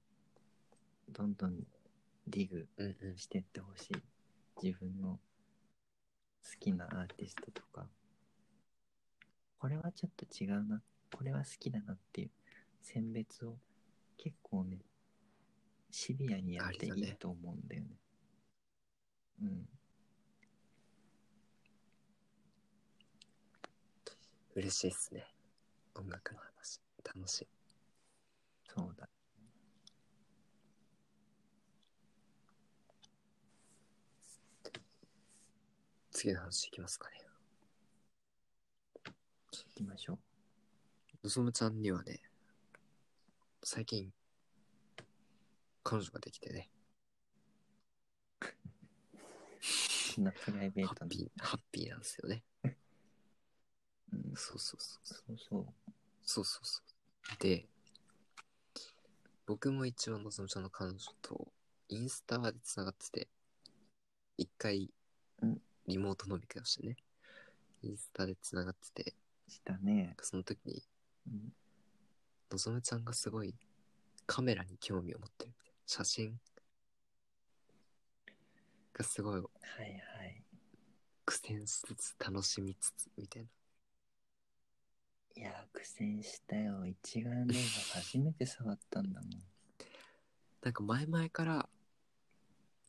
どんどんディグうんうんうん。してってほしい。自分の好きなアーティストとか、これはちょっと違うな、これは好きだなっていう選別を結構ね、シビアにやっていいと思うんだよね。うん。嬉しいっすね。音楽の話。楽しい。そうだ。次の話いきますかね。行きましょう。のぞむちゃんにはね、最近、彼女ができてね、なプライベハートな。ッピー、ハッピーなんですよね。うん、そうそうそうそう。そうそう。そう。で、僕も一応のぞむちゃんの彼女とインスタでつながってて、一回うんリモート飲み会をしてね、インスタでつながってて、したね。その時にうん、のぞむちゃんがすごいカメラに興味を持ってるみたいな。写真がすごいはいはい。苦戦しつつ楽しみつつみたいな。いや、苦戦したよ。一眼レフ初めて触ったんだもん。なんか前々から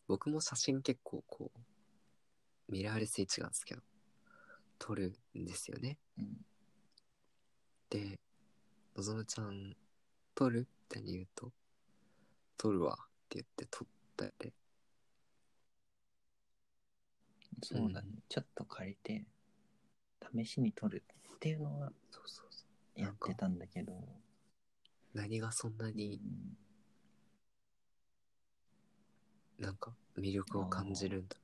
僕も写真結構こうミラーレス一眼ですけど撮るんですよね。うん。で、のぞむちゃん撮るって言うと撮るわって言って撮ったでそうだね。ちょっと借りて、試しに撮るっていうのはそうそうそう。やってたんだけど、何がそんなうにん、なんか魅力を感じるんだ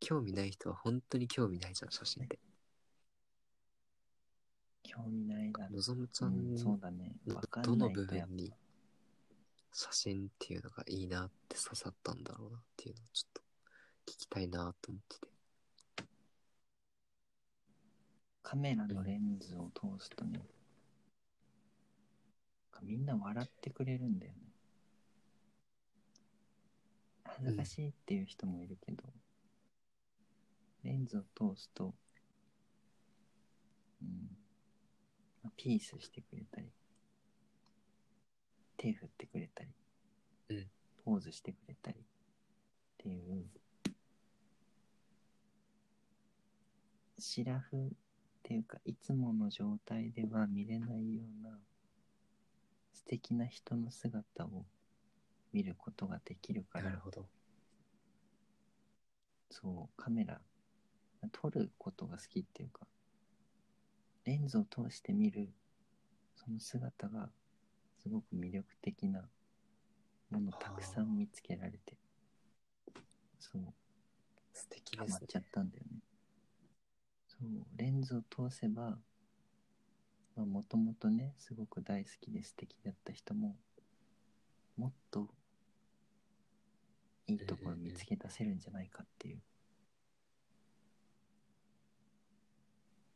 興味ない人は本当に興味ないじゃん、写真って。興味ないだのぞむちゃうんんそうだね。どの部分に写真っていうのがいいなって刺さったんだろうなっていうのをちょっと聞きたいなと思ってて。カメラのレンズを通すとね、みんな笑ってくれるんだよね。恥ずかしいっていう人もいるけど、レンズを通すと、うん、まあピースしてくれたり、手振ってくれたり、うんポーズしてくれたりっていう、シラフっていうかいつもの状態では見れないような素敵な人の姿を見ることができるからなるほど。そうカメラ撮ることが好きっていうかレンズを通して見るその姿がすごく魅力的なものをたくさん見つけられてそう素敵ですねハマっちゃ。ったんだよね。そう、レンズを通せば、まあ、もともとね、すごく大好きで素敵だった人も、もっといいところ見つけ出せるんじゃないかっていう。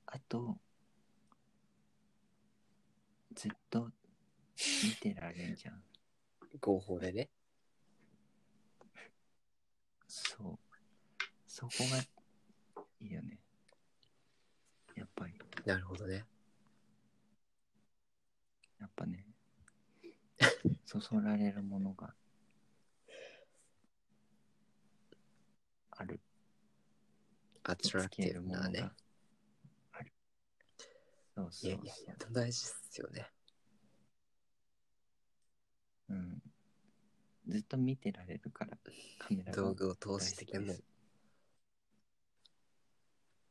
あと、ずっと見てられんじゃん。合法でね。そう。そこがいいよね。やっぱり。なるほどね。やっぱね、そそられるものがある。アトラクティブなね。ある。そういそうそう。やいやいや、大事っすよね。うん。ずっと見てられるから、カメラが道具を通してでも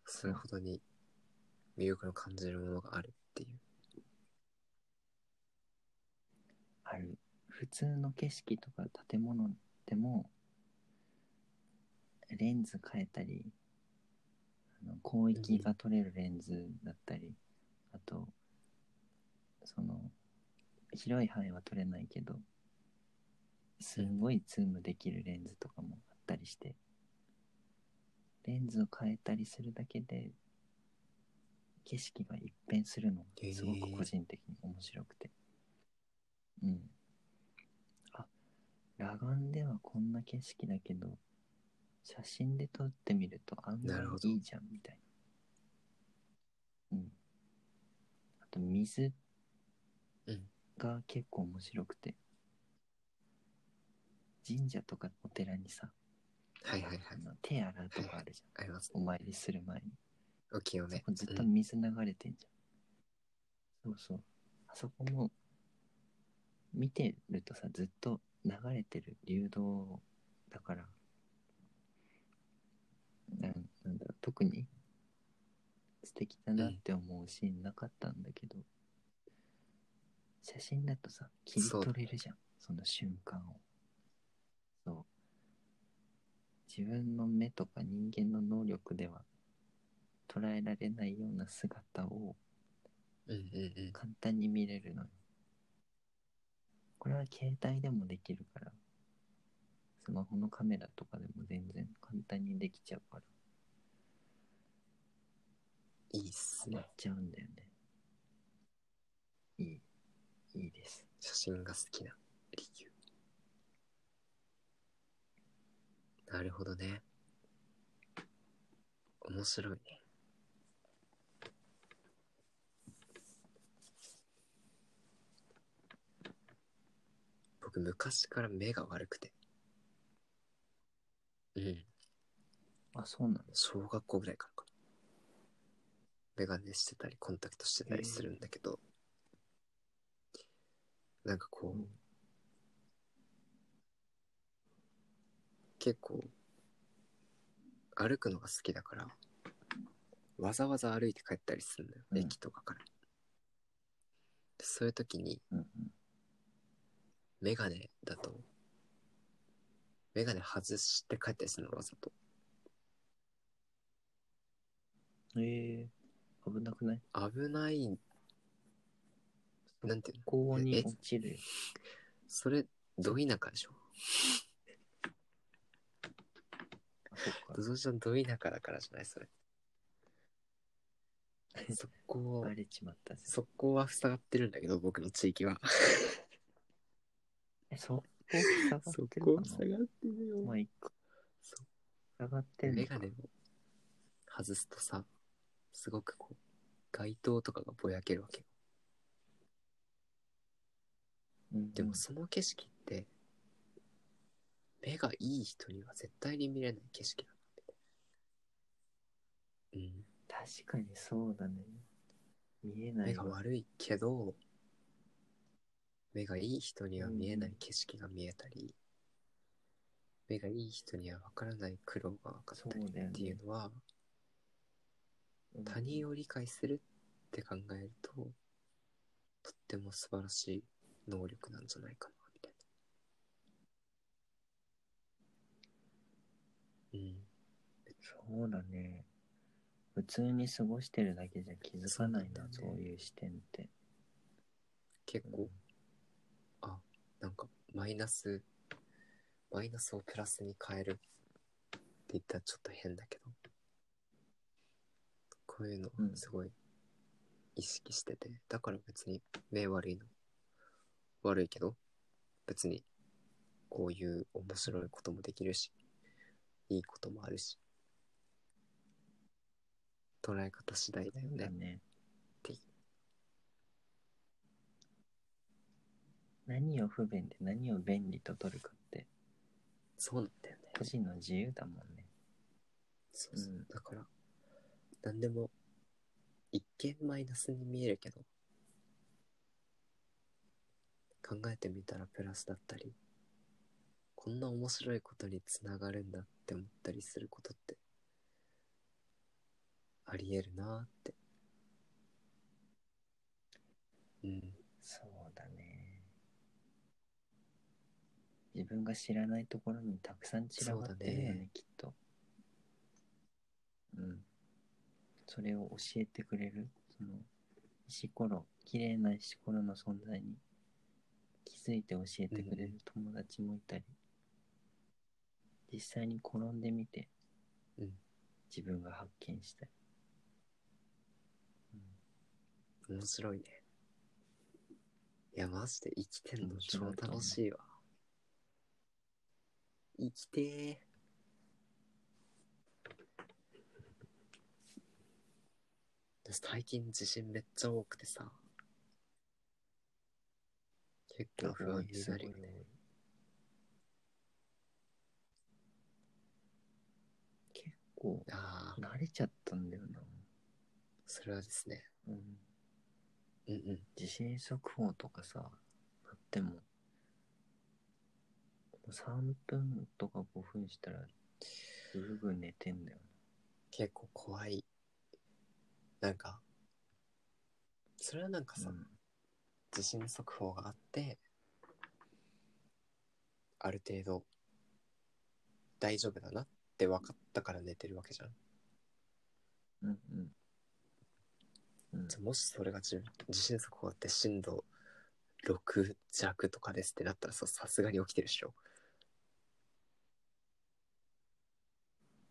それほどに魅力の感じるものがあるっていう。ある。普通の景色とか建物でも、レンズ変えたり、あの広域が撮れるレンズだったり、あと、その、広い範囲は撮れないけど、すごいズームできるレンズとかもあったりして、レンズを変えたりするだけで、景色が一変するのがすごく個人的に面白くて。うん。あ、裸眼ではこんな景色だけど、写真で撮ってみると案外いいじゃんみたいな。うん。あと水うんが結構面白くて、神社とかお寺にさ、はいはいはい手洗うとかあるじゃん。あります。お参りする前に。お清めそこ。ずっとうん水流れてんじゃん。そうそう。あそこも見てるとさ、ずっと流れてる流動だから、なんなんだろう、特に素敵だなって思うシーンなかったんだけど、写真だとさ、切り取れるじゃん、その瞬間を。そう。自分の目とか人間の能力では捉えられないような姿をうんうんうん。簡単に見れるのよ。これは携帯でもできるから、スマホのカメラとかでも全然簡単にできちゃうから、いいっすねハマっ。ちゃうんだよね。いい、いいです。写真が好きな理由。なるほどね。面白いね。僕昔から目が悪くて。うん。あ、そうなの小学校ぐらいからかな。メガネしてたり、コンタクトしてたりするんだけど、なんかこう、うん結構、歩くのが好きだから、わざわざ歩いて帰ったりするんだよ、うん駅とかから。でそういう時に、うんうん。メガネだと、メガネ外して帰ったりするのわざと。えー、危なくない？危ない、なんていうの？高温にえ落ちるよ。それ、ど田舎でしょ？あ、そっかド。ゾちゃんど田舎だからじゃない？それ。そこバ、レちまったぜ。そこは塞がってるんだけど、僕の地域は。え、そこ下がってるかながってるよまあ、いっか。そう下がってるのかメガネを外すとさ、すごくこう、街灯とかがぼやけるわけよ。うんでもその景色って、目がいい人には絶対に見れない景色だなって。うん。確かにそうだね。見えな目いわ。が悪いけど、目がいい人には見えない景色が見えたり、目がいい人には分からない苦労が分かったりっていうのは、うん他人を理解するって考えると、とっても素晴らしい能力なんじゃないかな、みたいな。うん。そうだね。普通に過ごしてるだけじゃ気づかないな、そだねそうういう視点って。結構、あ、なんか、マイナス、マイナスをプラスに変えるって言ったらちょっと変だけど、こういうのうん。すごい意識してて、だから別に目悪いの悪いけど、別にこういう面白いこともできるし、いいこともあるし、捉え方次第だよねていう。何を不便で何を便利と取るかってそうなんだよね。個人の自由だもんね。そうそう。うんだから、何でも、一見マイナスに見えるけど、考えてみたらプラスだったり、こんな面白いことにつながるんだって思ったりすることって、あり得るなーって。うん。そうだね。自分が知らないところにたくさん散らばってるよね、きっと。うん。それを教えてくれる、その、石ころ、綺麗な石ころの存在に気づいて教えてくれる友達もいたり、実際に転んでみて、うん自分が発見したり。うん面白いね。いや、マジで生きてんの面超楽しいわ。生きてー。私最近地震めっちゃ多くてさ。結構不安になるよね。結構ああ、慣れちゃったんだよな。それはですね。うん、うんうん。地震速報とかさ、なっても、3分とか5分したら、すぐ寝てんだよ結構怖い。なんか、それはなんかな。さ、地震速報があって、ある程度大丈夫だなって分かったから寝てるわけじゃん。うん、うん、うん。もしそれが地地震速報あって震度6弱とかですってなったらささすがに起きてるでしょ。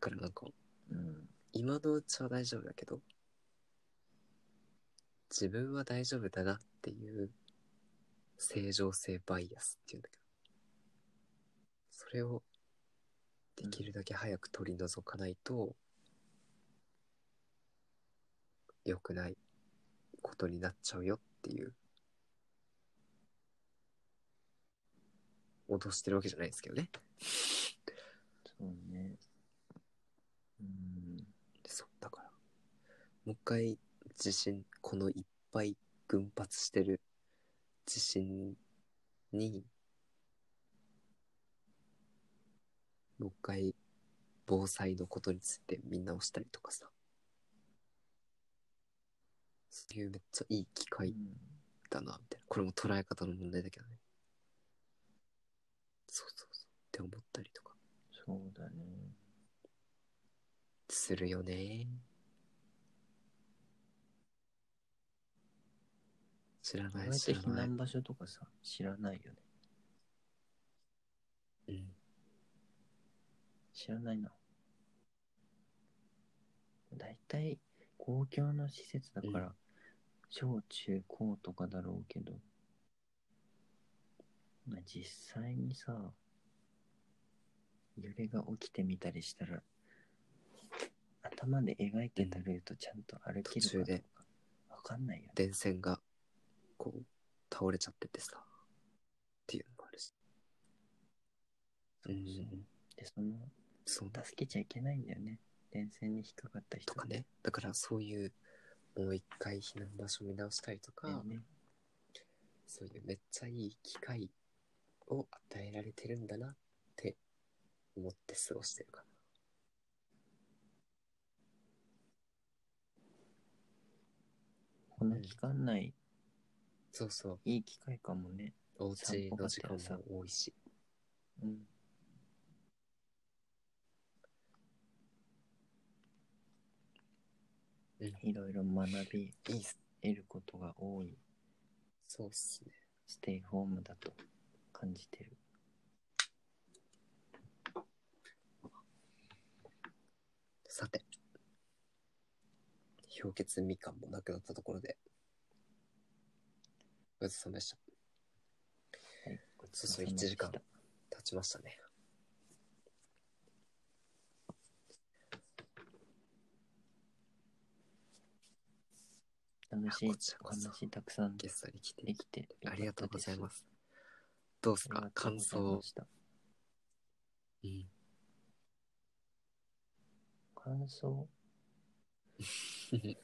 からなんかうん、今のうちは大丈夫だけど自分は大丈夫だなっていう正常性バイアスっていうんだけどそれをできるだけ早く取り除かないと良くないことになっちゃうよっていう脅してるわけじゃないですけどねそうね。そうだから。もう一回地震このいっぱい群発してる地震にもう一回防災のことについて見直したりとかさ。そういうめっちゃいい機会だなみたいな。これも捉え方の問題だけどね。そうそうそう。って思ったりとか。そうだね。するよね。知らない、し避難場所とかさ、知らないよね。うん。知らないな。大体、公共の施設だから、小中高とかだろうけど、まあ、実際にさ、揺れが起きてみたりしたら頭で描いてたルートちゃんと歩けるか途中でとか、わかんないよね。電線が、こう、倒れちゃっててさ。っていうのもあるし。うん。で、その、そうだ。助けちゃいけないんだよね。電線に引っかかった人とかね。だからそういう、もう一回避難場所見直したりとか、ね。そういうめっちゃいい機会を与えられてるんだなって思って過ごしてるかこの期間内、な。そうそう。いい機会かもね。お家の時間も多いし。うん。うんいろいろ学びっす。得ることが多いそうっすね。ステイホームだと感じてる。さて。氷結みかんもなくなったところで。ごちそうさまでした。はい、ごちそうそうさまでした1時間経ちましたね。楽しいこちらこそ話たくさんゲストに来てできてありがとうございます。す。どうですありかがとうござい感想ま。したうん。感想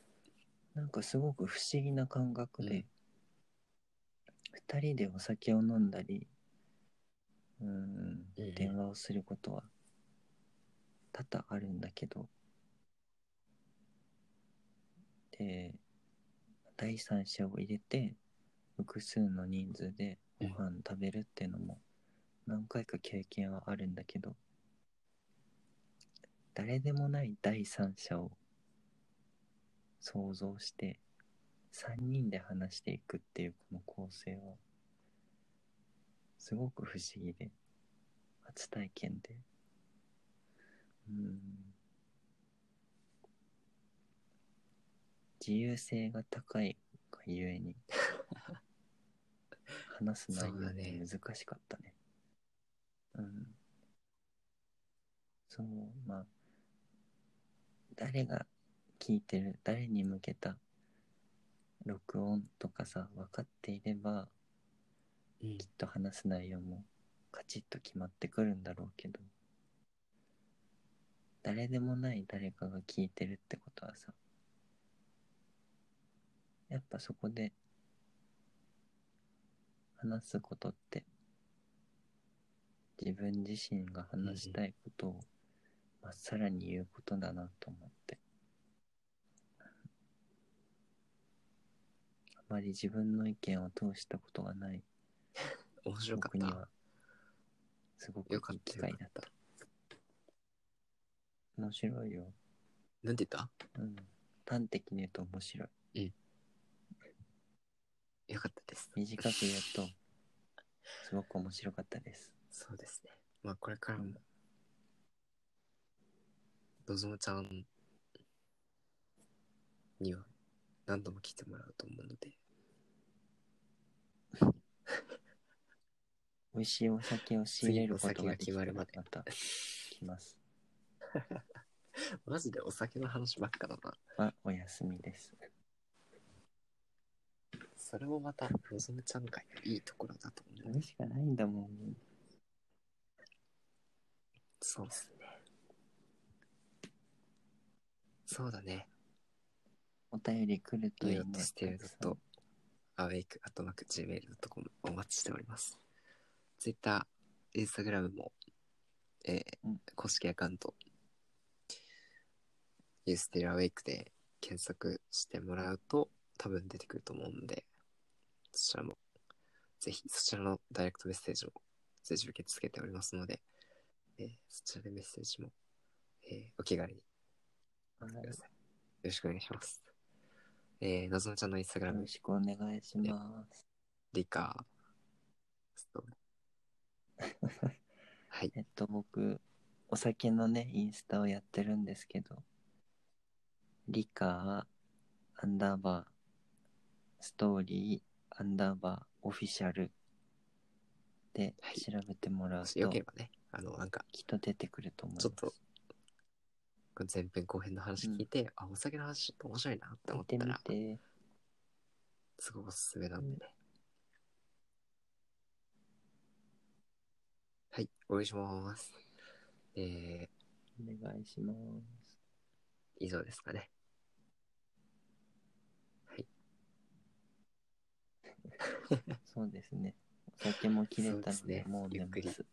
なんかすごく不思議な感覚で、二人でお酒を飲んだり、うん、電話をすることは多々あるんだけど、で、第三者を入れて、複数の人数でご飯食べるっていうのも何回か経験はあるんだけど、誰でもない第三者を想像して3人で話していくっていうこの構成はすごく不思議で初体験で。うん。自由性が高いがゆえに 話す内容が難しかったね。うん。そうまあ誰が聞いてる誰に向けた録音とかさ分かっていればうん。きっと話す内容もカチッと決まってくるんだろうけど誰でもない誰かが聞いてるってことはさやっぱそこで話すことって自分自身が話したいことをまっさらに言うことだなと思ってまり自分の意見を通したことがない面白かった。僕にはすごくいよかったい機会だった。面白いよ、なんて言っうん、端的に言うと面白い。たよかったです。短く言うとすごく面白かったです。そうですね。まあこれからも。うん、のぞむちゃんには何度も来てもらうと思うので、美味しいお酒を仕入れること次お酒がができたら決まるまでまた 来ますマジでお酒の話ばっかだな。はお休みですそれもまた、のぞむちゃん会のいいところだと思う。それしかないんだもんそうですね。そうだね。お便り来るといいねステルとアウェイクアットマーク Gmail.com お待ちしております。Twitter、Instagram も、えーうん公式アカウント、ユーステルアウェイクで検索してもらうと多分出てくると思うんで、そちらも、ぜひそちらのダイレクトメッセージも随時受け付けておりますので、えーそちらでメッセージも、えーお気軽に。よろしくお願いします。えー、のぞむちゃんのインスタグラムよろ、しくお願いします。リカストーリー。はい。えっと、僕、お酒のね、インスタをやってるんですけど、リカー、アンダーバー、ストーリー、アンダーバー、オフィシャルではい調べてもらうもしよと、ければね、あの、なんか、きっと出てくると思います。ちょっとこれ前編後編の話聞いて、あ、お酒の話ちょっと面白いなって思ってたら、て。すごいおすすめなんでね。はい、お願いします。えー、お願いします。以上ですかね。はい。そうですね。お酒も切れたので、そうですねもうゆっくりす。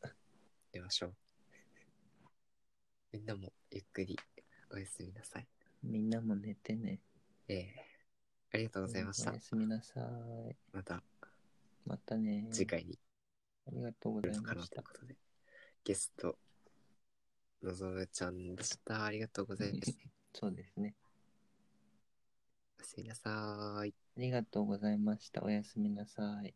寝ましょう。みんなもゆっくりおやすみなさい。みんなも寝てね。えー、ありがとうございましたおや。すみなさい。またまたね。次回にありがとうござ来るかないました。ということで、ゲスト、のぞむちゃんでした。ありがとうございます。そうですね。おやすみなさーい。ありがとうございました。おやすみなさい。